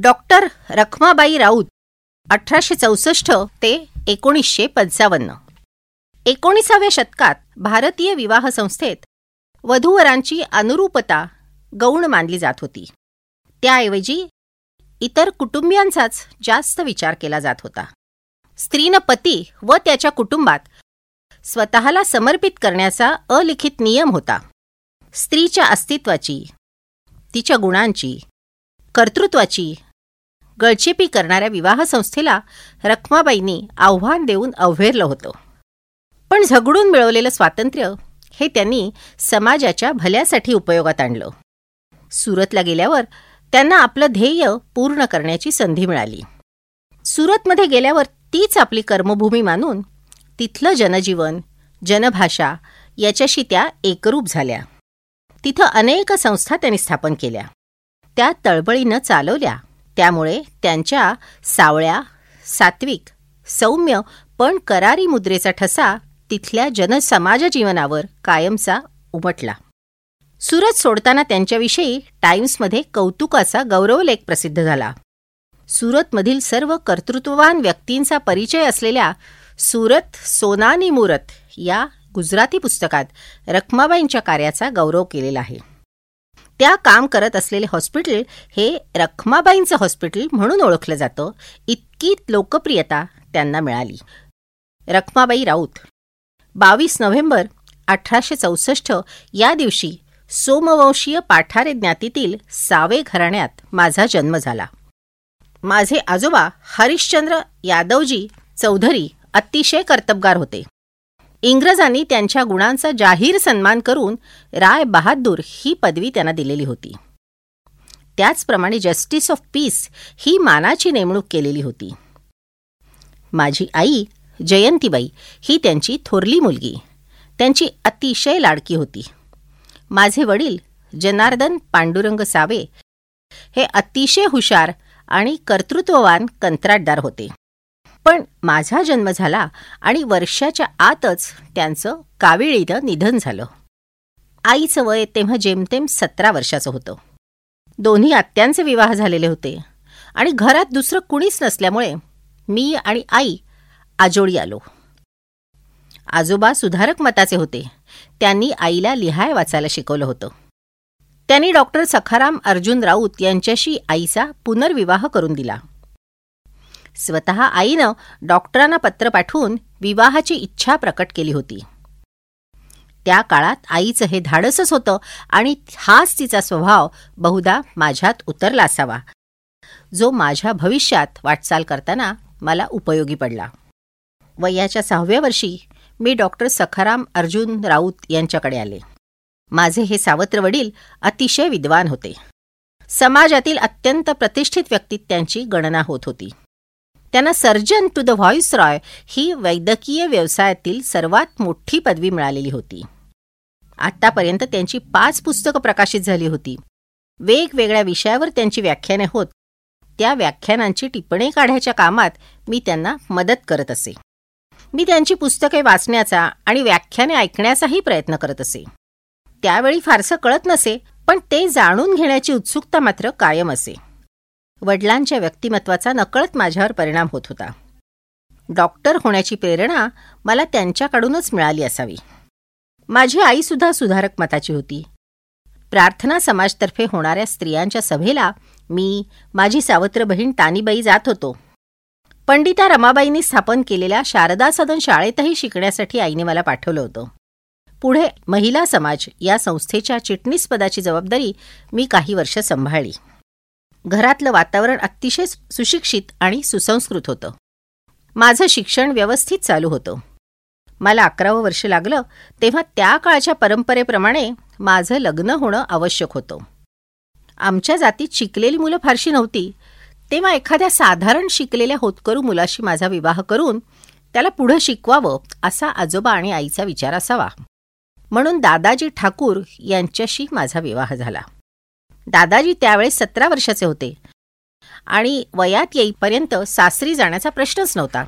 Doctor Rakhmabai Raut अठराशे चौसष्ट ते एकोणीसशे पंचावन्न. एकोणीसाव्या शतकात भारतीय विवाह संस्थेत वधूवरांची अनुरूपता गौण मानली जात होती. त्याऐवजी इतर कुटुंबियांचाच जास्त विचार केला जात होता. स्त्रीनं पती व त्याच्या कुटुंबात स्वतःला समर्पित करण्याचा अलिखित नियम होता. स्त्रीच्या अस्तित्वाची तिच्या गुणांची कर्तृत्वाची गळचेपी करणाऱ्या विवाह संस्थेला रखमाबाईंनी आव्हान देऊन अव्हेरलं होतं. पण झगडून मिळवलेलं स्वातंत्र्य हे त्यांनी समाजाच्या भल्यासाठी उपयोगात आणलं. सुरतला गेल्यावर त्यांना आपलं ध्येय पूर्ण करण्याची संधी मिळाली. सुरतमध्ये गेल्यावर तीच आपली कर्मभूमी मानून तिथलं जनजीवन जनभाषा याच्याशी त्या एकरूप झाल्या. तिथं अनेक संस्था त्यांनी स्थापन केल्या. त्या तळबळीनं चालवल्या. त्यामुळे त्यांच्या सावळ्या सात्विक सौम्य पण करारी मुद्रेचा ठसा तिथल्या जनसमाज जीवनावर कायमचा उमटला. सुरत सोडताना त्यांच्याविषयी टाइम्समध्ये कौतुकाचा गौरवलेख प्रसिद्ध झाला. सुरतमधील सर्व कर्तृत्ववान व्यक्तींचा परिचय असलेल्या सुरत सोनानी मुरत या गुजराती पुस्तकात रखमाबाईंच्या कार्याचा गौरव केलेला आहे. त्या काम करत असलेले हॉस्पिटल हे रखमाबाईंचं हॉस्पिटल म्हणून ओळखलं जातं. इतकी लोकप्रियता त्यांना मिळाली. रखमाबाई राऊत बावीस नोव्हेंबर अठराशे चौसष्ट या दिवशी सोमवंशीय पाठारे ज्ञातीतील सावे घराण्यात माझा जन्म झाला. माझे आजोबा हरिश्चंद्र यादवजी चौधरी अतिशय कर्तबगार होते. इंग्रजांनी त्यांच्या गुणांचा जाहीर सन्मान करून राय बहादूर ही पदवी त्यांना दिलेली होती. त्याचप्रमाणे जस्टिस ऑफ पीस ही मानाची नेमणूक केलेली होती. माझी आई जयंतीबाई ही त्यांची थोरली मुलगी. त्यांची अतिशय लाडकी होती. माझे वडील जनार्दन पांडुरंग सावे हे अतिशय हुशार आणि कर्तृत्ववान कंत्राटदार होते. पण माझा जन्म झाला आणि वर्षाच्या आतच त्यांचं काविळीनं निधन झालं. आईचं वय तेव्हा जेमतेम सतरा वर्षाचं होतं. दोन्ही आत्यांचे विवाह झालेले होते आणि घरात दुसरं कुणीच नसल्यामुळे मी आणि आई आजोळी आलो. आजोबा सुधारक मताचे होते. त्यांनी आईला लिहाय वाचायला शिकवलं होतं. त्यांनी डॉक्टर सखाराम अर्जुन राऊत यांच्याशी आईचा पुनर्विवाह करून दिला. स्वतः आईनं डॉक्टरांना पत्र पाठवून विवाहाची इच्छा प्रकट केली होती. त्या काळात आईचं हे धाडसच होतं आणि हाच तिचा स्वभाव बहुधा माझ्यात उतरला असावा. जो माझ्या भविष्यात वाटचाल करताना मला उपयोगी पडला. वयाच्या सहाव्या वर्षी मी डॉक्टर सखाराम अर्जुन राऊत यांच्याकडे आले. माझे हे सावत्र वडील अतिशय विद्वान होते. समाजातील अत्यंत प्रतिष्ठित व्यक्तीत त्यांची गणना होत होती. त्यांना surgeon to the viceroy ही वैद्यकीय व्यवसायातील सर्वात मोठी पदवी मिळालेली होती. आत्तापर्यंत त्यांची पाच पुस्तकं प्रकाशित झाली होती. वेगवेगळ्या विषयावर त्यांची व्याख्याने होत. त्या व्याख्यानांची टिप्पणी काढायच्या कामात मी त्यांना मदत करत असे. मी त्यांची पुस्तके वाचण्याचा आणि व्याख्याने ऐकण्याचाही प्रयत्न करत असे. त्यावेळी फारसं कळत नसे पण ते जाणून घेण्याची उत्सुकता मात्र कायम असे. वडिलांच्या व्यक्तिमत्वाचा नकळत माझ्यावर परिणाम होत होता. डॉक्टर होण्याची प्रेरणा मला त्यांच्याकडूनच मिळाली असावी. माझी आईसुद्धा सुधारक मताची होती. प्रार्थना समाजतर्फे होणाऱ्या स्त्रियांच्या सभेला मी माझी सावत्र बहीण तानीबाई जात होतो. पंडिता रमाबाईंनी स्थापन केलेल्या शारदा सदन शाळेतही शिकण्यासाठी आईने मला पाठवलं होतं. पुढे महिला समाज या संस्थेच्या चिटणीसपदाची जबाबदारी मी काही वर्ष सांभाळली. घरातलं वातावरण अतिशय सुशिक्षित आणि सुसंस्कृत होतं. माझं शिक्षण व्यवस्थित चालू होतं. मला अकरावं वर्ष लागलं तेव्हा त्या काळच्या परंपरेप्रमाणे माझं लग्न होणं आवश्यक होतं. आमच्या जातीत शिकलेली मुलं फारशी नव्हती. तेव्हा एखाद्या साधारण शिकलेल्या होतकरू मुलाशी माझा विवाह करून त्याला पुढं शिकवावं असा आजोबा आणि आईचा विचार असावा. म्हणून दादाजी ठाकूर यांच्याशी माझा विवाह झाला. दादाजी त्यावेळेस सतरा वर्षाचे होते. आणि वयात येईपर्यंत सासरी जाण्याचा प्रश्नच नव्हता.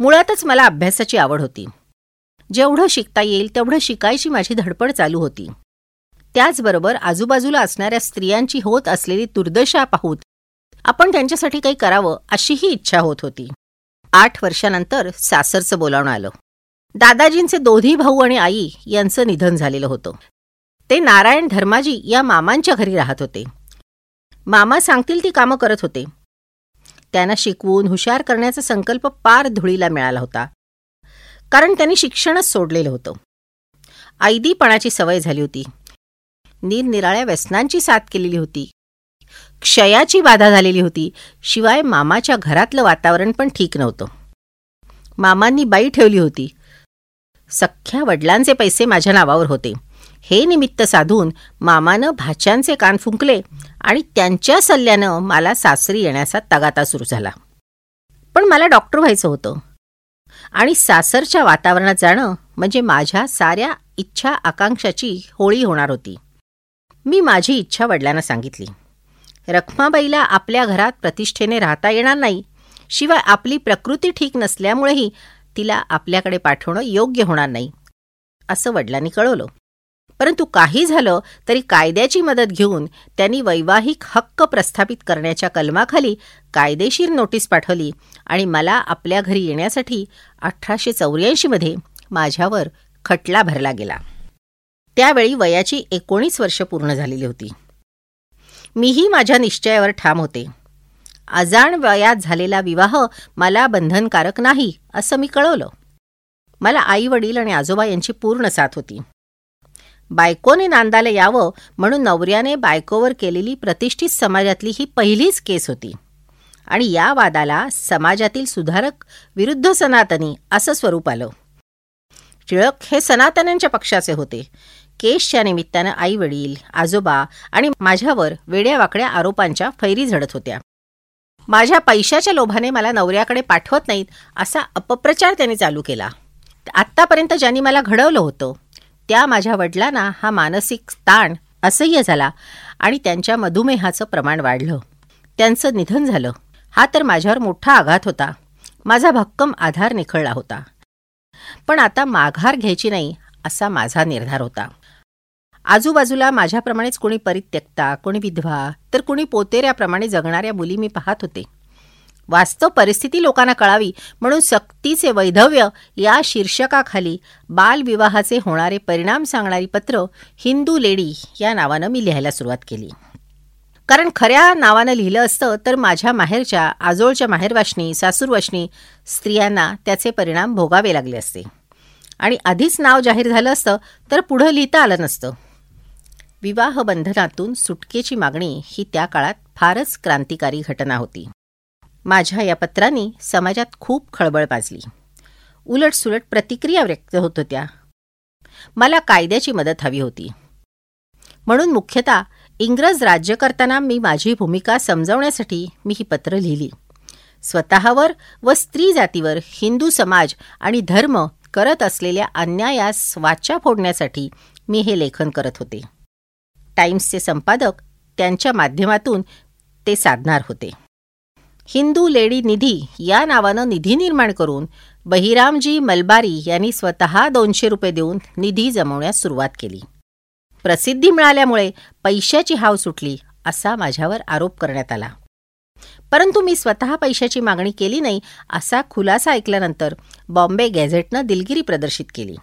मुळातच मला अभ्यासाची आवड होती. जेवढं शिकता येईल तेवढं शिकायची माझी धडपड चालू होती. त्याचबरोबर आजूबाजूला असणाऱ्या स्त्रियांची होत असलेली दुर्दशा पाहूत आपण त्यांच्यासाठी काही करावं अशीही इच्छा होत होती. आठ वर्षानंतर सासरचं बोलावणं आलं. दादाजींचे दोन्ही भाऊ आणि आई यांचं निधन झालेलं होतं. ते नारायण धर्माजी या मामांच्या घरी राहत होते. मामा सांगतील ती कामं करत होते. त्यांना शिकवून हुशार करण्याचा संकल्प पार धुळीला मिळाला होता. कारण त्यांनी शिक्षणच सोडलेलं होतं. ऐदीपणाची सवय झाली होती. निरनिराळ्या व्यसनांची साथ केलेली होती. क्षयाची बाधा झालेली होती. शिवाय मामाच्या घरातलं वातावरण पण ठीक नव्हतं. मामांनी बाई ठेवली होती. सख्ख्या वडिलांचे पैसे माझ्या नावावर होते. हे निमित्त साधून मामानं भाच्यांचे कान फुंकले आणि त्यांच्या सल्ल्यानं मला सासरी येण्याचा तगाता सुरू झाला. पण मला डॉक्टर व्हायचं होतं. आणि सासरच्या वातावरणात जाणं म्हणजे माझ्या साऱ्या इच्छा आकांक्षाची होळी होणार होती. मी माझी इच्छा वडिलांना सांगितली. रखमाबाईला आपल्या घरात प्रतिष्ठेने राहता येणार नाही. शिवाय आपली प्रकृती ठीक नसल्यामुळेही तिला आपल्याकडे पाठवणं योग्य होणार नाही असं वडिलांनी कळवलं. परंतु काही झालं तरी कायद्याची मदत घेऊन त्यांनी वैवाहिक हक्क प्रस्थापित करण्याच्या कलमाखाली कायदेशीर नोटीस पाठवली आणि मला आपल्या घरी येण्यासाठी अठराशे चौऱ्याऐंशीमध्ये माझ्यावर खटला भरला गेला. त्यावेळी वयाची एकोणीस वर्ष पूर्ण झालेली होती. मीही माझ्या निश्चयावर ठाम होते. अजाण वयात झालेला विवाह मला बंधनकारक नाही असं मी कळवलं. मला आई वडील आणि आजोबा यांची पूर्ण साथ होती. बायकोने नांदाला यावं म्हणून नवऱ्याने बायकोवर केलेली प्रतिष्ठित समाजातली ही पहिलीच केस होती. आणि या वादाला समाजातील सुधारक विरुद्ध सनातनी असं स्वरूप आलं. टिळक हे सनातन्यांच्या पक्षाचे होते. केशच्या निमित्तानं आई वडील आजोबा आणि माझ्यावर वेड्यावाकड्या आरोपांच्या फैरी झडत होत्या. माझ्या पैशाच्या लोभाने मला नवऱ्याकडे पाठवत नाहीत असा अपप्रचार त्यांनी चालू केला. आत्तापर्यंत ज्यांनी मला घडवलं होतं त्या माझ्या वडिलांना हा मानसिक ताण असह्य झाला आणि त्यांच्या मधुमेहाचं प्रमाण वाढलं. त्यांचं निधन झालं. हा तर माझ्यावर मोठा आघात होता. माझा भक्कम आधार निखळला होता. पण आता माघार घ्यायची नाही असा माझा निर्धार होता. आजूबाजूला माझ्याप्रमाणेच कोणी परित्यक्ता कोणी विधवा तर कोणी पोतेऱ्याप्रमाणे जगणाऱ्या मुली मी पाहत होते. वास्तव परिस्थिती लोकांना कळावी म्हणून सक्तीचे वैधव्य या शीर्षकाखाली बालविवाहाचे होणारे परिणाम सांगणारी पत्र हिंदू लेडी या नावानं मी लिहायला सुरुवात केली. कारण खऱ्या नावानं लिहिलं असतं तर माझ्या माहेरच्या आजोळच्या माहेरवाशनी सासूरवाशनी स्त्रियांना त्याचे परिणाम भोगावे लागले असते. आणि आधीच नाव जाहीर झालं असतं तर पुढं लिहिता आलं नसतं. विवाह बंधनातून सुटकेची मागणी ही त्या काळात फारच क्रांतिकारी घटना होती. माझ्या या पत्रांनी समाजात खूप खळबळ माजली उलटसुलट प्रतिक्रिया व्यक्त होत होत्या. मला कायद्याची मदत हवी होती. म्हणून मुख्यतः इंग्रज राज्य करताना मी माझी भूमिका समजावण्यासाठी मी ही पत्र लिहिली. स्वतःवर व स्त्री जातीवर हिंदू समाज आणि धर्म करत असलेल्या अन्यायास वाचा फोडण्यासाठी मी हे लेखन करत होते. टाइम्सचे संपादक त्यांच्या माध्यमातून ते साधणार होते. हिंदू लेडी निधी या नावानं निधी निर्माण करून बहिरामजी मलबारी यांनी स्वतः दोनशे रुपये देऊन निधी जमवण्यास सुरुवात केली. प्रसिद्धी मिळाल्यामुळे पैशाची हाव सुटली असा माझ्यावर आरोप करण्यात आला. परंतु मी स्वतः पैशाची मागणी केली नाही असा खुलासा ऐकल्यानंतर बॉम्बे गॅझेटनं दिलगिरी प्रदर्शित केली.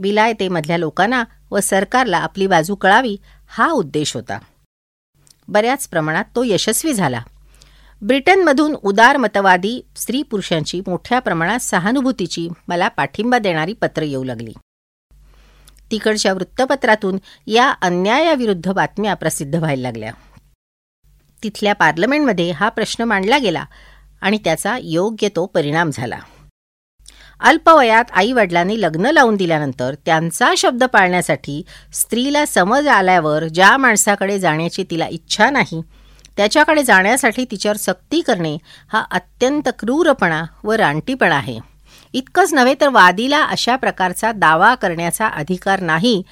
विलायतेमधल्या लोकांना व सरकारला आपली बाजू कळावी हा उद्देश होता. बऱ्याच प्रमाणात तो यशस्वी झाला. ब्रिटनमधून उदारमतवादी स्त्री पुरुषांची मोठ्या प्रमाणात सहानुभूतीची मला पाठिंबा देणारी पत्र येऊ लागली. तिकडच्या वृत्तपत्रातून या अन्यायाविरुद्ध बातम्या प्रसिद्ध व्हायला लागल्या. तिथल्या पार्लमेंटमध्ये हा प्रश्न मांडला गेला आणि त्याचा योग्य तो परिणाम झाला. अल्पवयात आई वडिलांनी लग्न लावून दिल्यानंतर त्यांचा शब्द पाळण्यासाठी स्त्रीला समज आल्यावर ज्या माणसाकडे जाण्याची तिला इच्छा नाही त्याच्याकडे जाण्यासाठी तिच्यावर सक्ती करणे हा अत्यंत क्रूरपणा व रानटीपणा आहे. इतकंच नव्हे तर वादीला अशा प्रकारचा दावा करण्याचा अधिकार नाही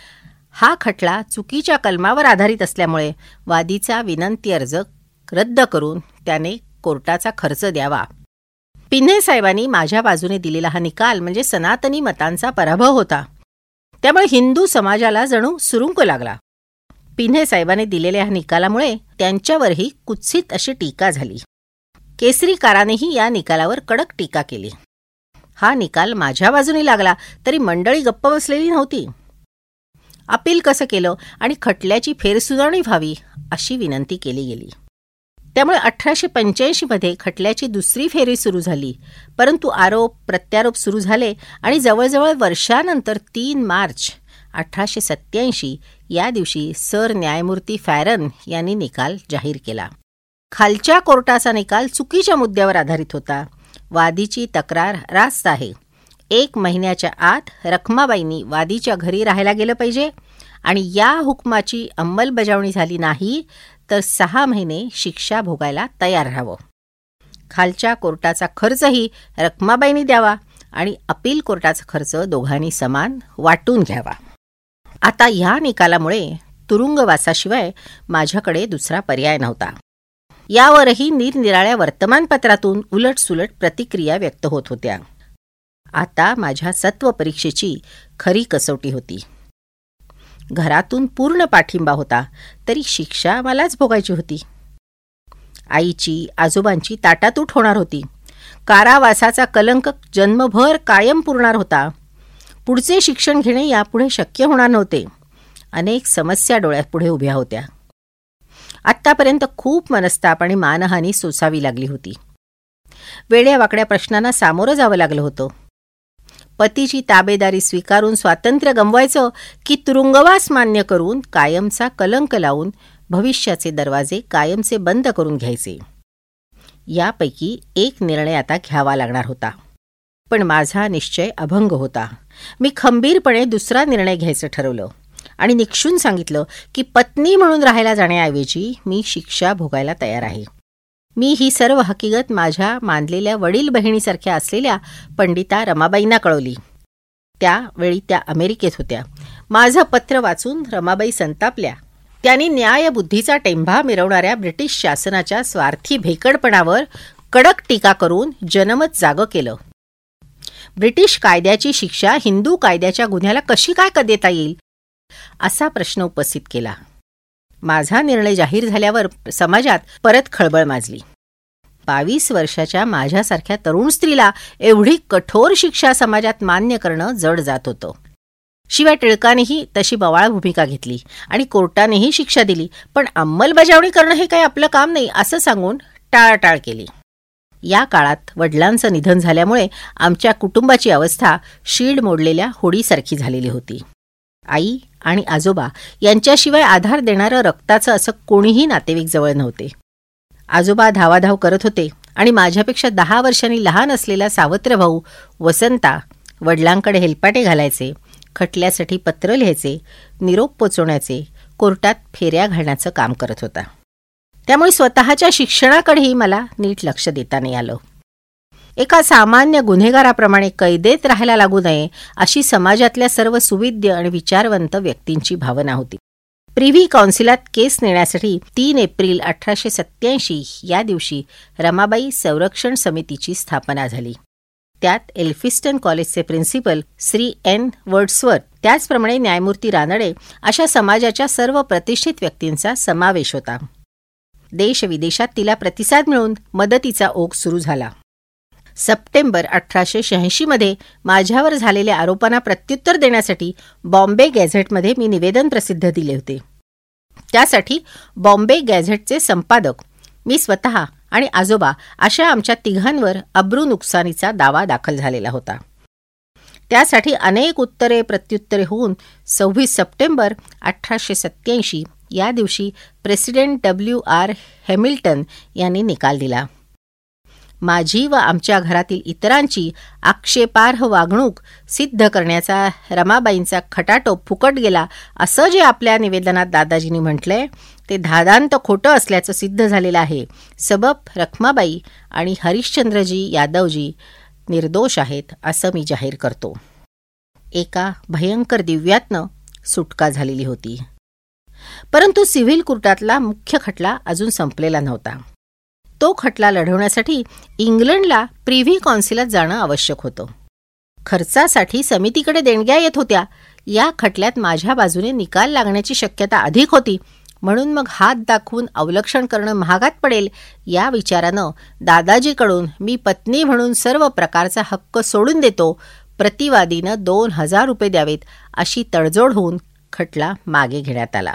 हा खटला चुकीच्या कलमावर आधारित असल्यामुळे वादीचा विनंती अर्ज रद्द करून त्याने कोर्टाचा खर्च द्यावा. पिन्हे साहेबांनी माझ्या बाजूने दिलेला हा निकाल म्हणजे सनातनी मतांचा पराभव होता. त्यामुळे हिंदू समाजाला जणू सुरुंक लागला. पिन्हे साहेबांनी दिलेल्या ह्या निकालामुळे त्यांच्यावरही कुत्सित अशी टीका झाली. केसरीकारानेही या निकालावर कडक टीका केली. हा निकाल माझ्या बाजूने लागला तरी मंडळी गप्प बसलेली नव्हती. अपील कसं केलं आणि खटल्याची फेरसुनावणी व्हावी अशी विनंती केली गेली. त्यामुळे अठराशे पंच्याऐंशीमध्ये खटल्याची दुसरी फेरी सुरू झाली. परंतु आरोप प्रत्यारोप सुरू झाले आणि जवळजवळ वर्षानंतर तीन मार्च अठराशे सत्याऐंशी या दिवशी सर न्यायमूर्ती फॅरन यांनी निकाल जाहीर केला. खालच्या कोर्टाचा निकाल चुकीच्या मुद्द्यावर आधारित होता. वादीची तक्रार रास्त आहे. एक महिन्याच्या आत रखमाबाईंनी वादीच्या घरी राहायला गेलं पाहिजे आणि या हुकमाची अंमलबजावणी झाली नाही तर सहा महिने शिक्षा भोगायला तयार राहावं. खालच्या कोर्टाचा खर्चही रखमाबाईंनी द्यावा आणि अपील कोर्टाचा खर्च दोघांनी समान वाटून घ्यावा. आता या निकालामुळे तुरुंगवासाशिवाय माझ्याकडे दुसरा पर्याय नव्हता. यावरही निरनिराळ्या वर्तमानपत्रातून उलटसुलट प्रतिक्रिया व्यक्त होत होत्या. आता माझ्या सत्व परीक्षेची खरी कसोटी होती. घरातून पूर्ण पाठिंबा होता तरी शिक्षा मलाच भोगायची होती. आईची आजोबांची ताटातूट होणार होती. कारावासाचा कलंक जन्मभर कायम पुरणार होता. पुढचे शिक्षण घेणे यापुढे शक्य होणार नव्हते. अनेक समस्या डोळ्यात पुढे उभ्या होत्या. आत्तापर्यंत खूप मनस्ताप आणि मानहानी सोसावी लागली होती. वेड्या वाकड्या प्रश्नांना सामोरं जावं लागलं होतं. पतीची ताबेदारी स्वीकारून स्वातंत्र्य गमवायचं की तुरुंगवास मान्य करून कायमचा कलंक लावून भविष्याचे दरवाजे कायमचे बंद करून घ्यायचे. यापैकी एक निर्णय आता घ्यावा लागणार होता. पण माझा निश्चय अभंग होता. मी खंबीरपणे दुसरा निर्णय घ्यायचं ठरवलं आणि निक्षून सांगितलं की पत्नी म्हणून राहायला जाण्याऐवजी मी शिक्षा भोगायला तयार आहे. मी ही सर्व हकीकत माझ्या मानलेल्या वडील बहिणीसारख्या असलेल्या पंडिता रमाबाईंना कळवली. त्यावेळी त्या अमेरिकेत होत्या. माझं पत्र वाचून रमाबाई संतापल्या. त्यांनी न्यायबुद्धीचा टेंभा मिरवणाऱ्या ब्रिटिश शासनाच्या स्वार्थी भेकडपणावर कडक टीका करून जनमत जागं केलं. ब्रिटिश कायद्याची शिक्षा हिंदू कायद्याच्या गुन्ह्याला कशी काय देता येईल? असा प्रश्न उपस्थित केला. माझा निर्णय जाहीर झाल्यावर समाजात परत खळबळ माजली. बावीस वर्षाच्या माझ्यासारख्या तरुण स्त्रीला एवढी कठोर शिक्षा समाजात मान्य करणं जड जात होतं. शिवाय टिळकानेही तशी बवाळ भूमिका घेतली आणि कोर्टानेही शिक्षा दिली पण अंमलबजावणी करणं हे काही आपलं काम नाही असं सांगून टाळाटाळ केली. या काळात वडिलांचं निधन झाल्यामुळे आमच्या कुटुंबाची अवस्था शीड मोडलेल्या होडीसारखी झालेली होती. आई आणि आजोबा यांच्याशिवाय आधार देणारं रक्ताचं असं कोणीही नातेवाईक जवळ नव्हते. आजोबा धावाधाव करत होते आणि माझ्यापेक्षा दहा वर्षांनी लहान असलेला सावत्र भाऊ वसंता वडिलांकडे हेलपाटे घालायचे खटल्यासाठी पत्र लिहायचे निरोप पोचवण्याचे कोर्टात फेऱ्या घालण्याचं काम करत होता. त्यामुळे स्वतःच्या शिक्षणाकडेही मला नीट लक्ष देता नाही आलं. एका सामान्य गुन्हेगाराप्रमाणे कैदेत राहायला लागू नये अशी समाजातल्या सर्व सुविद्य आणि विचारवंत व्यक्तींची भावना होती. प्रिव्ही काउन्सिलात केस नेण्यासाठी तीन एप्रिल अठराशे सत्याऐंशी या दिवशी रमाबाई संरक्षण समितीची स्थापना झाली. त्यात एल्फिस्टन कॉलेजचे प्रिन्सिपल श्री एन वर्ड्सवर त्याचप्रमाणे न्यायमूर्ती रानडे अशा समाजाच्या सर्व प्रतिष्ठित व्यक्तींचा समावेश होता. देश विदेशात तिला प्रतिसाद मिळून मदतीचा ओघ सुरू झाला. सप्टेंबर अठराशे शहाऐंशीमध्ये माझ्यावर झालेल्या आरोपांना प्रत्युत्तर देण्यासाठी बॉम्बे गॅझेटमध्ये मी निवेदन प्रसिद्ध दिले होते. त्यासाठी बॉम्बे गॅझेटचे संपादक मी स्वतः आणि आजोबा अशा आमच्या तिघांवर अब्रू नुकसानीचा दावा दाखल झालेला होता. त्यासाठी अनेक उत्तरे प्रत्युत्तरे होऊन सव्वीस सप्टेंबर अठराशे सत्याऐंशी या दिवशी प्रेसिडेंट डब्ल्यू आर हॅमिल्टन यांनी निकाल दिला. माझी व आमच्या घरातील इतरांची आक्षेपार्ह वागणूक सिद्ध करण्याचा रमाबाईंचा खटाटोप फुकट गेला असं जे आपल्या निवेदनात दादाजींनी म्हटलंय ते धादांत खोटं असल्याचं सिद्ध झालेलं आहे. सबब रखमाबाई आणि हरिश्चंद्रजी यादवजी निर्दोष आहेत असं मी जाहीर करतो. एका भयंकर दिव्यातनं सुटका झालेली होती. परंतु सिव्हिल कोर्टातला मुख्य खटला अजून संपलेला नव्हता. तो खटला लढवण्यासाठी इंग्लंडला प्रिव्ही कॉन्सिलात जाणं आवश्यक होतं. खर्चासाठी समितीकडे देणग्या येत होत्या. या खटल्यात माझ्या बाजूने निकाल लागण्याची शक्यता अधिक होती. म्हणून मग हात दाखवून अवलक्षण करणं महागात पडेल या विचारानं दादाजीकडून मी पत्नी म्हणून सर्व प्रकारचा हक्क सोडून देतो. प्रतिवादीनं दोन हजार रुपये द्यावेत अशी तडजोड होऊन खटला मागे घेण्यात आला.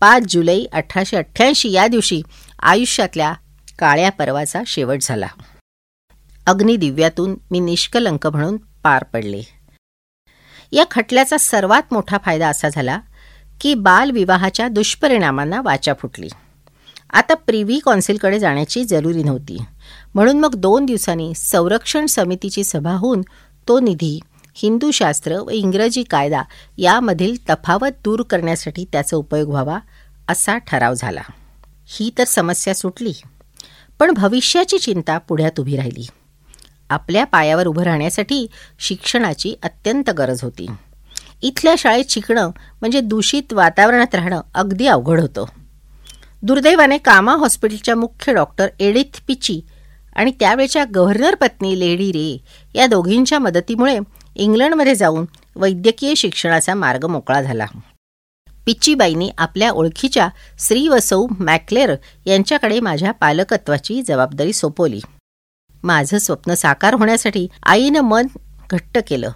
पाच जुलै अठराशे अठ्ठ्याऐंशी या दिवशी आयुष्यातल्या काळ्या पर्वाचा शेवट झाला. अग्निदिव्यातून मी निष्कलंक म्हणून पार पडले. या खटल्याचा सर्वात मोठा फायदा असा झाला की बालविवाहाच्या दुष्परिणामांना वाचा फुटली. आता प्रिव्ही कॉन्सिलकडे जाण्याची जरुरी नव्हती. म्हणून मग दोन दिवसांनी संरक्षण समितीची सभा होऊन तो निधी हिंदूशास्त्र व इंग्रजी कायदा यामधील तफावत दूर करण्यासाठी त्याचा उपयोग व्हावा असा ठराव झाला. ही तर समस्या सुटली. पण भविष्याची चिंता पुढ्यात उभी राहिली. आपल्या पायावर उभं राहण्यासाठी शिक्षणाची अत्यंत गरज होती. इथल्या शाळेत शिकणं म्हणजे दूषित वातावरणात राहणं अगदी अवघड होतं. दुर्दैवाने कामा हॉस्पिटलच्या मुख्य डॉक्टर एडिथ पिची आणि त्यावेळच्या गव्हर्नर पत्नी लेडी रे या दोघींच्या मदतीमुळे इंग्लंडमध्ये जाऊन वैद्यकीय शिक्षणाचा मार्ग मोकळा झाला. पिच्चीबाईंनी आपल्या ओळखीच्या श्री वसौ मॅक्लेर यांच्याकडे माझ्या पालकत्वाची जबाबदारी सोपवली. माझं स्वप्न साकार होण्यासाठी आईनं मन घट्ट केलं.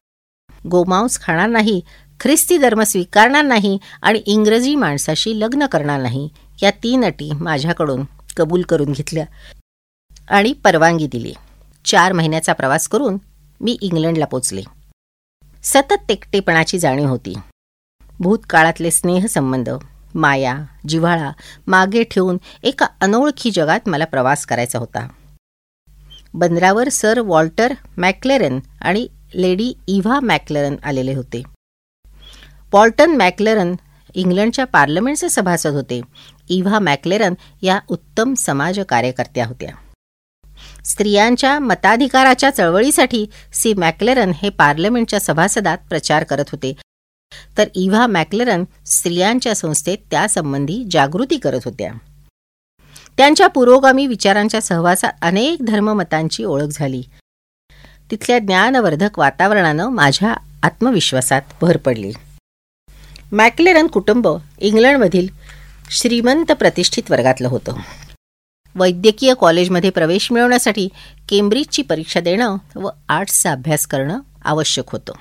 गोमांस खाणार नाही ख्रिस्ती धर्म स्वीकारणार नाही आणि इंग्रजी माणसाशी लग्न करणार नाही या तीन अटी माझ्याकडून कबूल करून घेतल्या आणि परवानगी दिली. चार महिन्याचा प्रवास करून मी इंग्लंडला पोचले. सतत एकटेपणाची जाणीव होती. भूतकाळातले स्नेहसंबंध माया जिव्हाळा मागे ठेवून एका अनोळखी जगात मला प्रवास करायचा होता. बंदरावर सर वॉल्टर मॅक्लेरन आणि लेडी इव्हा मॅक्लेरन आलेले होते. वॉल्टन मॅक्लेरन इंग्लंडच्या पार्लमेंटचे सभासद होते. इव्हा मॅक्लेरन या उत्तम समाज कार्यकर्त्या होत्या. स्त्रियांच्या मताधिकाराच्या चळवळीसाठी सी मॅक्लेरन हे पार्लमेंटच्या सभासदात प्रचार करत होते. तर इव्हा मॅक्लेरन स्त्रियांच्या संस्थेत त्यासंबंधी जागृती करत होत्या. त्यांच्या पुरोगामी विचारांच्या सहवासात अनेक धर्ममतांची ओळख झाली. तिथल्या ज्ञानवर्धक वातावरणानं माझ्या आत्मविश्वासात भर पडली. मॅक्लेरन कुटुंब इंग्लंडमधील श्रीमंत प्रतिष्ठित वर्गातलं होतं. वैद्यकीय कॉलेजमध्ये प्रवेश मिळवण्यासाठी केम्ब्रिजची परीक्षा देणं व आर्ट्सचा अभ्यास करणं आवश्यक होतं.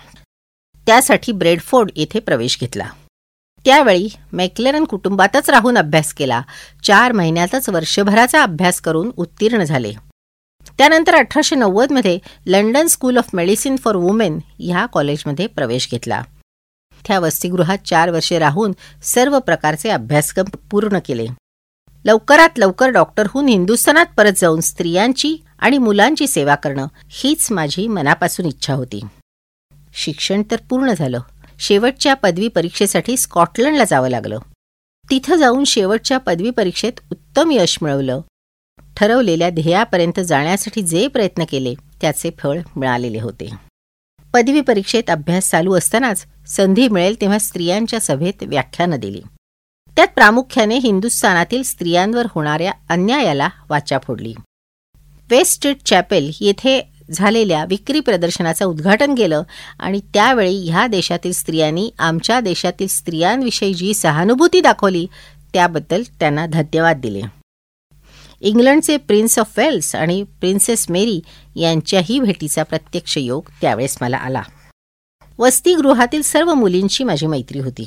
त्यासाठी ब्रेडफोर्ड येथे प्रवेश घेतला. त्यावेळी मॅक्लेरन कुटुंबातच राहून अभ्यास केला. चार महिन्यातच वर्षभराचा अभ्यास करून उत्तीर्ण झाले. त्यानंतर अठराशे नव्वदमध्ये London School of Medicine for Women ह्या कॉलेजमध्ये प्रवेश घेतला. त्या वसतिगृहात चार वर्षे राहून सर्व प्रकारचे अभ्यासक्रम पूर्ण केले. लवकरात लवकर डॉक्टरहून हिंदुस्थानात परत जाऊन स्त्रियांची आणि मुलांची सेवा करणं हीच माझी मनापासून इच्छा होती. शिक्षण तर पूर्ण झालं. शेवटच्या पदवी परीक्षेसाठी स्कॉटलंडला जावं लागलं. तिथं जाऊन शेवटच्या पदवी परीक्षेत उत्तम यश मिळवलं. ठरवलेल्या ध्येयापर्यंत जाण्यासाठी जे प्रयत्न केले त्याचे फळ मिळालेले होते. पदवी परीक्षेत अभ्यास चालू असतानाच संधी मिळेल तेव्हा स्त्रियांच्या सभेत व्याख्यानं दिली. त्यात प्रामुख्याने हिंदुस्थानातील स्त्रियांवर होणाऱ्या अन्यायाला वाचा फोडली. वेस्ट स्ट्रीट चॅपेल येथे झालेल्या विक्री प्रदर्शनाचं उद्घाटन केलं आणि त्यावेळी ह्या देशातील स्त्रियांनी आमच्या देशातील स्त्रियांविषयी जी सहानुभूती दाखवली त्याबद्दल त्यांना धन्यवाद दिले. इंग्लंडचे प्रिन्स ऑफ वेल्स आणि प्रिन्सेस मेरी यांच्याही भेटीचा प्रत्यक्ष योग त्यावेळेस मला आला. वसतिगृहातील सर्व मुलींची माझी मैत्री होती.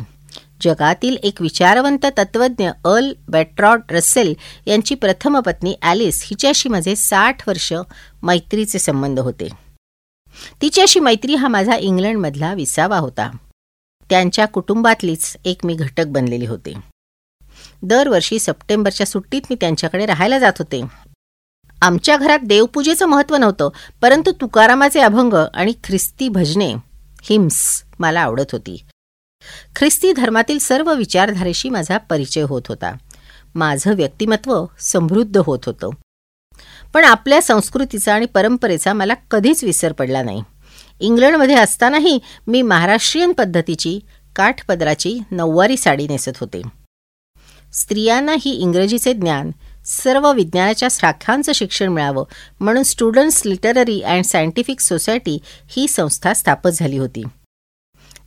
जगातील एक विचारवंत तत्वज्ञ अल बॅट्रॉड रसेल यांची प्रथम पत्नी ॲलिस हिच्याशी माझे साठ वर्ष मैत्रीचे संबंध होते. तिच्याशी मैत्री हा माझा इंग्लंडमधला विसावा होता. त्यांच्या कुटुंबातलीच एक मी घटक बनलेली होते. दरवर्षी सप्टेंबरच्या सुट्टीत मी त्यांच्याकडे राहायला जात होते. आमच्या घरात देवपूजेचं महत्त्व नव्हतं परंतु तुकारामाचे अभंग आणि ख्रिस्ती भजने हिम्स मला आवडत होती. ख्रिस्ती धर्मातील सर्व विचारधारेशी माझा परिचय होत होता. माझं व्यक्तिमत्व समृद्ध होत होतं. पण आपल्या संस्कृतीचा आणि परंपरेचा मला कधीच विसर पडला नाही. इंग्लंडमध्ये असतानाही मी महाराष्ट्रीयन पद्धतीची काठपदराची नऊवारी साडी नेसत होते. स्त्रियांना ही इंग्रजीचे ज्ञान सर्व विज्ञानाच्या शाखांचं शिक्षण मिळावं म्हणून Students Literary and Scientific Society ही संस्था स्थापत झाली होती.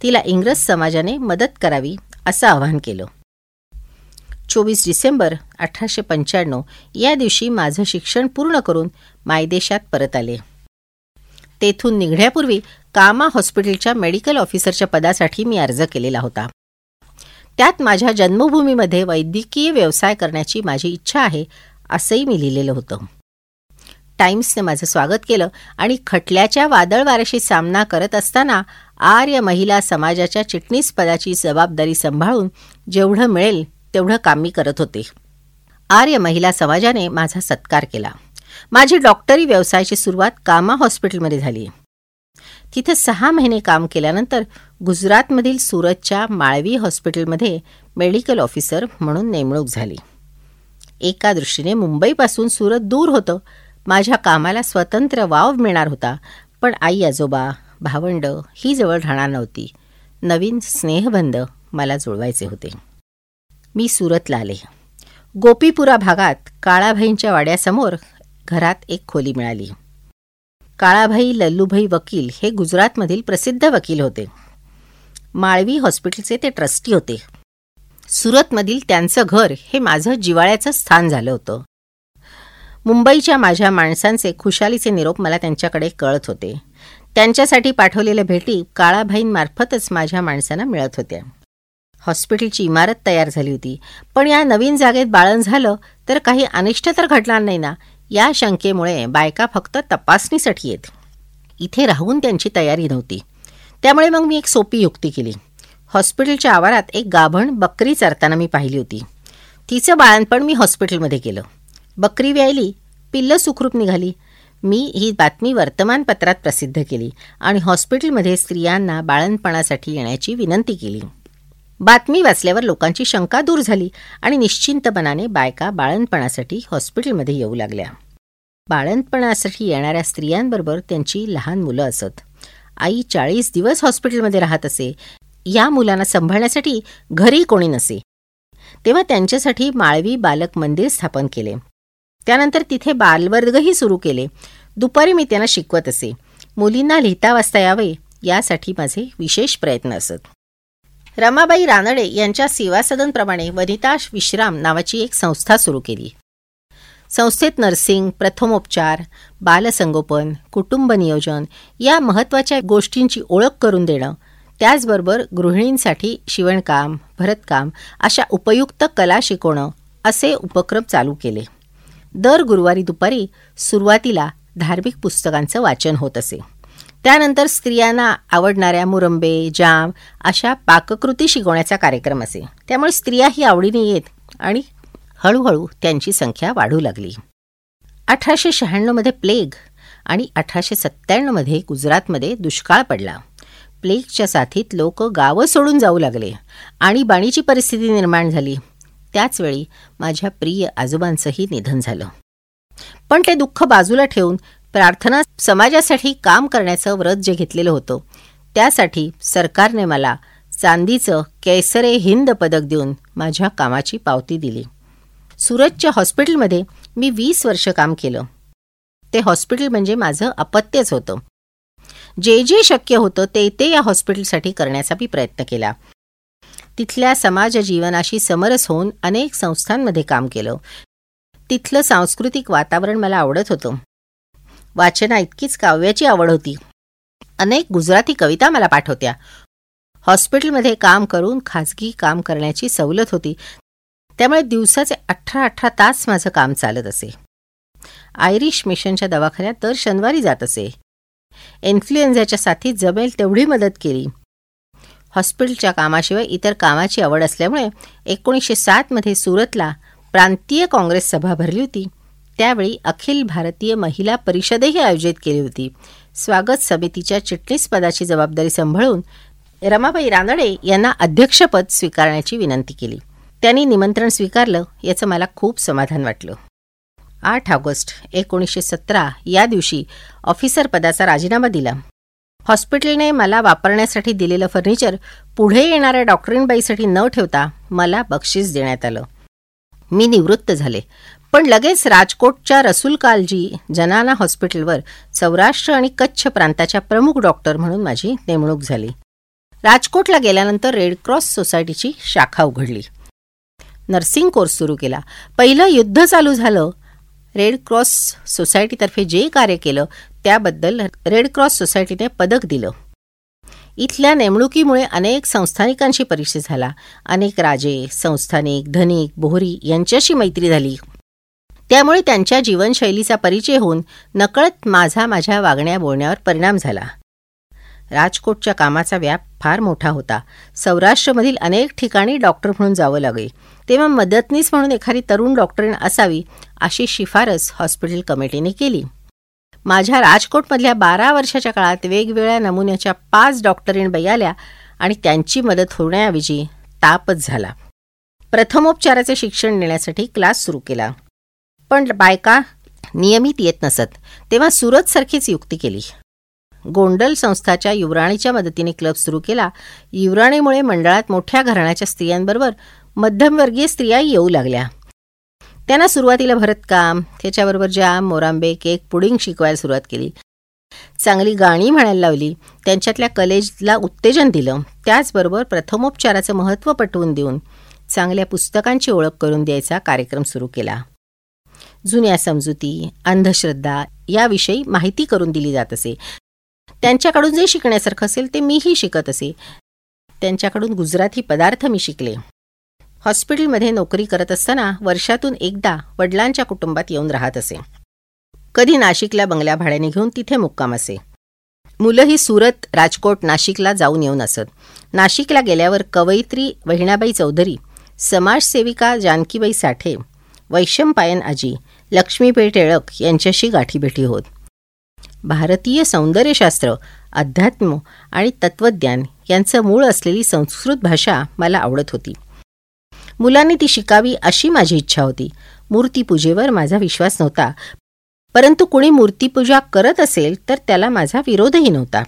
तिला इंग्रज समाजाने मदत करावी असं आवाहन केलं. चोवीस डिसेंबर अठराशे पंच्याण्णव या दिवशी माझं शिक्षण पूर्ण करून मायदेशात परत आले. तेथून निघण्यापूर्वी कामा हॉस्पिटलच्या मेडिकल ऑफिसरच्या पदासाठी मी अर्ज केलेला होता. त्यात माझ्या जन्मभूमीमध्ये वैद्यकीय व्यवसाय करण्याची माझी इच्छा आहे असंही मी लिहिलेलं होतं. टाइम्सने माझं स्वागत केलं आणि खटल्याच्या वादळ वाऱ्याशी सामना करत असताना आर्य महिला समाजाच्या चिटणीस पदाची जबाबदारी सांभाळून जेवढं मिळेल तेवढं काम मी करत होते. आर्य महिला समाजाने माझा सत्कार केला. माझी डॉक्टरी व्यवसायाची सुरुवात कामा हॉस्पिटलमध्ये झाली. तिथं सहा महिने काम केल्यानंतर गुजरातमधील सुरतच्या माळवी हॉस्पिटलमध्ये मेडिकल ऑफिसर म्हणून नेमणूक झाली. एका दृष्टीने मुंबईपासून सुरत दूर होतं. माझ्या कामाला स्वतंत्र वाव मिळणार होता पण आई आजोबा भावंड ही जवळ राहणार नव्हती. नवीन स्नेहबंध मला जुळवायचे होते. मी सुरतला आले. गोपीपुरा भागात काळाभाईंच्या वाड्यासमोर घरात एक खोली मिळाली. काळाभाई लल्लूभाई वकील हे गुजरातमधील प्रसिद्ध वकील होते. माळवी हॉस्पिटलचे ते ट्रस्टी होते. सुरतमधील त्यांचं घर हे माझं जिवाळ्याचं स्थान झालं होतं. मुंबईच्या माझ्या माणसांचे खुशालीचे निरोप मला त्यांच्याकडे कळत होते. त्यांच्यासाठी पाठवलेल्या भेटी काळाभाईंमार्फतच माझ्या माणसांना मिळत होत्या. हॉस्पिटलची इमारत तयार झाली होती. पण या नवीन जागेत बाळण झालं तर काही अनिष्ट तर घडणार नाही ना? या शंकेमुळे बायका फक्त तपासणीसाठी येत. इथे राहून त्यांची तयारी नव्हती. त्यामुळे मग मी एक सोपी युक्ती केली. हॉस्पिटलच्या आवारात एक गाभण बकरी चरताना मी पाहिली होती. तिचं बाळणपण मी हॉस्पिटलमध्ये केलं. बकरी व्यायली पिल्लं सुखरूप निघाली. मी ही बातमी वर्तमानपत्रात प्रसिद्ध केली आणि हॉस्पिटलमध्ये स्त्रियांना बाळणपणासाठी येण्याची विनंती केली. बातमी वाचल्यावर लोकांची शंका दूर झाली आणि निश्चिंतपणाने बायका बाळणपणासाठी हॉस्पिटलमध्ये येऊ लागल्या. बाळणपणासाठी येणाऱ्या स्त्रियांबरोबर त्यांची लहान मुलं असत. आई चाळीस दिवस हॉस्पिटलमध्ये राहत असे. या मुलांना सांभाळण्यासाठी घरी कोणी नसे. तेव्हा त्यांच्यासाठी माळवी बालक मंदिर स्थापन केले. त्यानंतर तिथे बालवर्गही सुरू केले. दुपारी मी त्यांना शिकवत असे. मुलींना लिहिता वाचता यावे यासाठी माझे विशेष प्रयत्न असत. रमाबाई रानडे यांच्या सेवा सदनप्रमाणे विश्राम नावाची एक संस्था सुरू केली. संस्थेत नर्सिंग प्रथमोपचार बालसंगोपन कुटुंब नियोजन या महत्त्वाच्या गोष्टींची ओळख करून देणं त्याचबरोबर गृहिणींसाठी शिवणकाम भरतकाम अशा उपयुक्त कला शिकवणं असे उपक्रम चालू केले. दर गुरुवारी दुपारी सुरुवातीला धार्मिक पुस्तकांचं वाचन होत असे. त्यानंतर स्त्रियांना आवडणाऱ्या मुरंबे जाम अशा पाककृती शिकवण्याचा कार्यक्रम असे. त्यामुळे स्त्रियाही आवडीने येत आणि हळूहळू त्यांची संख्या वाढू लागली. अठराशे शहाण्णवमध्ये प्लेग आणि अठराशे सत्त्याण्णवमध्ये गुजरातमध्ये दुष्काळ पडला. प्लेगच्या साथीत लोक गावं सोडून जाऊ लागले आणि बाणीची परिस्थिती निर्माण झाली. त्याचवेळी माझ्या प्रिय आजोबांचंही निधन झालं. पण ते दुःख बाजूला ठेवून प्रार्थना समाजासाठी काम करण्याचं व्रत जे घेतलेलं होतं त्यासाठी सरकारने मला चांदीचं केसरे हिंद पदक देऊन माझ्या कामाची पावती दिली. सुरतच्या हॉस्पिटलमध्ये मी वीस वर्ष काम केलं. ते हॉस्पिटल म्हणजे माझं अपत्यच होतं. जे जे शक्य होतं ते ते या हॉस्पिटलसाठी करण्याचा मी प्रयत्न केला. तिथल्या समाज जीवनाशी समरस होऊन अनेक संस्थांमध्ये काम केलं. तिथलं सांस्कृतिक वातावरण मला आवडत होतं. वाचना इतकीच काव्याची आवड होती. अनेक गुजराती कविता मला पाठवत्या. हॉस्पिटलमध्ये काम करून खाजगी काम करण्याची सवलत होती. त्यामुळे दिवसाचे अठरा अठरा तास माझं काम चालत असे. आयरिश मिशनच्या दवाखान्यात दर शनिवारी जात असे. इन्फ्लुएन्झाच्या साथीत जमेल तेवढी मदत केली. हॉस्पिटलच्या कामाशिवाय इतर कामाची आवड असल्यामुळे एकोणीसशे सातमध्ये सुरतला प्रांतीय काँग्रेस सभा भरली होती. त्यावेळी अखिल भारतीय महिला परिषदही आयोजित केली होती. स्वागत समितीच्या चिटणीसपदाची जबाबदारी सांभाळून रमाबाई रानडे यांना अध्यक्षपद स्वीकारण्याची विनंती केली. त्यांनी निमंत्रण स्वीकारलं याचं मला खूप समाधान वाटलं. आठ ऑगस्ट एकोणीसशे सतरा या दिवशी ऑफिसर पदाचा राजीनामा दिला. हॉस्पिटलने मला वापरण्यासाठी दिलेलं फर्निचर पुढे येणाऱ्या डॉक्टरीनबाईसाठी न ठेवता मला बक्षीस देण्यात आलं. मी निवृत्त झाले. पण लगेच राजकोटच्या रसूल कालजी जनाना हॉस्पिटलवर सौराष्ट्र आणि कच्छ प्रांताच्या प्रमुख डॉक्टर म्हणून माझी नेमणूक झाली. राजकोटला गेल्यानंतर रेड क्रॉस सोसायटीची शाखा उघडली. नर्सिंग कोर्स सुरू केला. पहिलं युद्ध चालू झालं. रेड क्रॉस सोसायटीतर्फे जे कार्य केलं त्याबद्दल रेड क्रॉस सोसायटीने पदक दिलं. इथल्या नेमणुकीमुळे अनेक संस्थानिकांशी परिचय झाला. अनेक राजे संस्थानिक धनिक बोहरी यांच्याशी मैत्री झाली. त्यामुळे त्यांच्या जीवनशैलीचा परिचय होऊन नकळत माझा माझ्या वागण्या बोलण्यावर परिणाम झाला. राजकोटच्या कामाचा व्याप फार मोठा होता. सौराष्ट्रमधील अनेक ठिकाणी डॉक्टर म्हणून जावं लागे. तेव्हा मदतनीस म्हणून एखादी तरुण डॉक्टरीण असावी अशी शिफारस हॉस्पिटल कमिटीने केली. माझ्या राजकोटमधल्या बारा वर्षाच्या काळात वेगवेगळ्या नमुन्याच्या पाच डॉक्टरीण बाई आल्या आणि त्यांची मदत होण्याऐवजी तापच झाला. प्रथमोपचाराचे शिक्षण देण्यासाठी क्लास सुरू केला. पण बायका नियमित येत नसत तेव्हा सुरतसारखीच युक्ती केली. गोंडल संस्थाच्या युवराणीच्या मदतीने क्लब सुरू केला. युवराणीमुळे मंडळात मोठ्या घराण्याच्या स्त्रियांबरोबर मध्यमवर्गीय स्त्रियाही येऊ लागल्या. त्यांना सुरुवातीला भरतकाम त्याच्याबरोबर जाम मोरांबे केक पुडिंग शिकवायला सुरुवात केली. चांगली गाणी म्हणायला लावली. त्यांच्यातल्या कलेजला उत्तेजन दिलं. त्याचबरोबर प्रथमोपचाराचं महत्त्व पटवून देऊन चांगल्या पुस्तकांची ओळख करून द्यायचा कार्यक्रम सुरू केला. जुन्या समजुती अंधश्रद्धा याविषयी माहिती करून दिली जात असे. त्यांच्याकडून जे शिकण्यासारखं असेल ते मीही शिकत असे. त्यांच्याकडून गुजराती पदार्थ मी शिकले. हॉस्पिटलमध्ये नोकरी करत असताना वर्षातून एकदा वडिलांच्या कुटुंबात येऊन राहत असे. कधी नाशिकला बंगल्या भाड्याने घेऊन तिथे मुक्काम असे. मुलंही सुरत राजकोट नाशिकला जाऊन येऊन असत. नाशिकला गेल्यावर कवयित्री वहिणाबाई चौधरी समाजसेविका जानकीबाई साठे वैशंपायन आजी लक्ष्मीबाई टिळक यांच्याशी गाठीभेटी होत. भारतीय सौंदर्यशास्त्र अध्यात्म आणि तत्वज्ञान यांचं मूळ असलेली संस्कृत भाषा मला आवडत होती. मुलांनी ती शिकावी अशी माझी इच्छा होती. मूर्तीपूजेवर माझा विश्वास नव्हता. परंतु कुणी मूर्तीपूजा करत असेल तर त्याला माझा विरोधही नव्हता.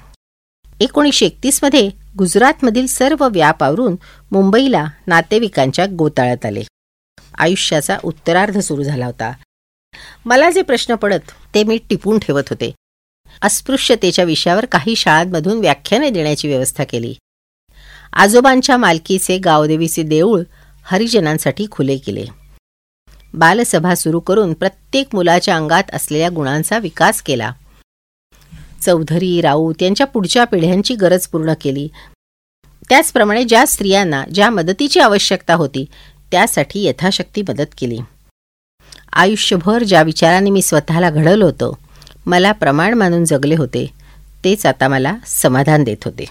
एकोणीसशे एकतीसमध्ये गुजरातमधील सर्व व्याप आवरून मुंबईला नातेवाईकांच्या गोताळ्यात आले. आयुष्याचा उत्तरार्ध सुरू झाला होता. मला जे प्रश्न पडत ते मी टिपून ठेवत होते. अस्पृश्यतेच्या विषयावर काही शाळांमधून व्याख्याने देण्याची व्यवस्था केली. आजोबांच्या मालकीचे गावदेवीचे देऊळ हरिजनांसाठी खुले केले. बालसभा सुरू करून प्रत्येक मुलाच्या अंगात असलेल्या गुणांचा विकास केला. चौधरी राऊत यांच्या पुढच्या पिढ्यांची गरज पूर्ण केली. त्याचप्रमाणे ज्या स्त्रियांना ज्या मदतीची आवश्यकता होती त्यासाठी यथाशक्ती मदत केली. आयुष्यभर ज्या विचाराने मी स्वतःला घडवलं होतं मला प्रमाण मानून जगले होते तेच आता मला समाधान देत होते.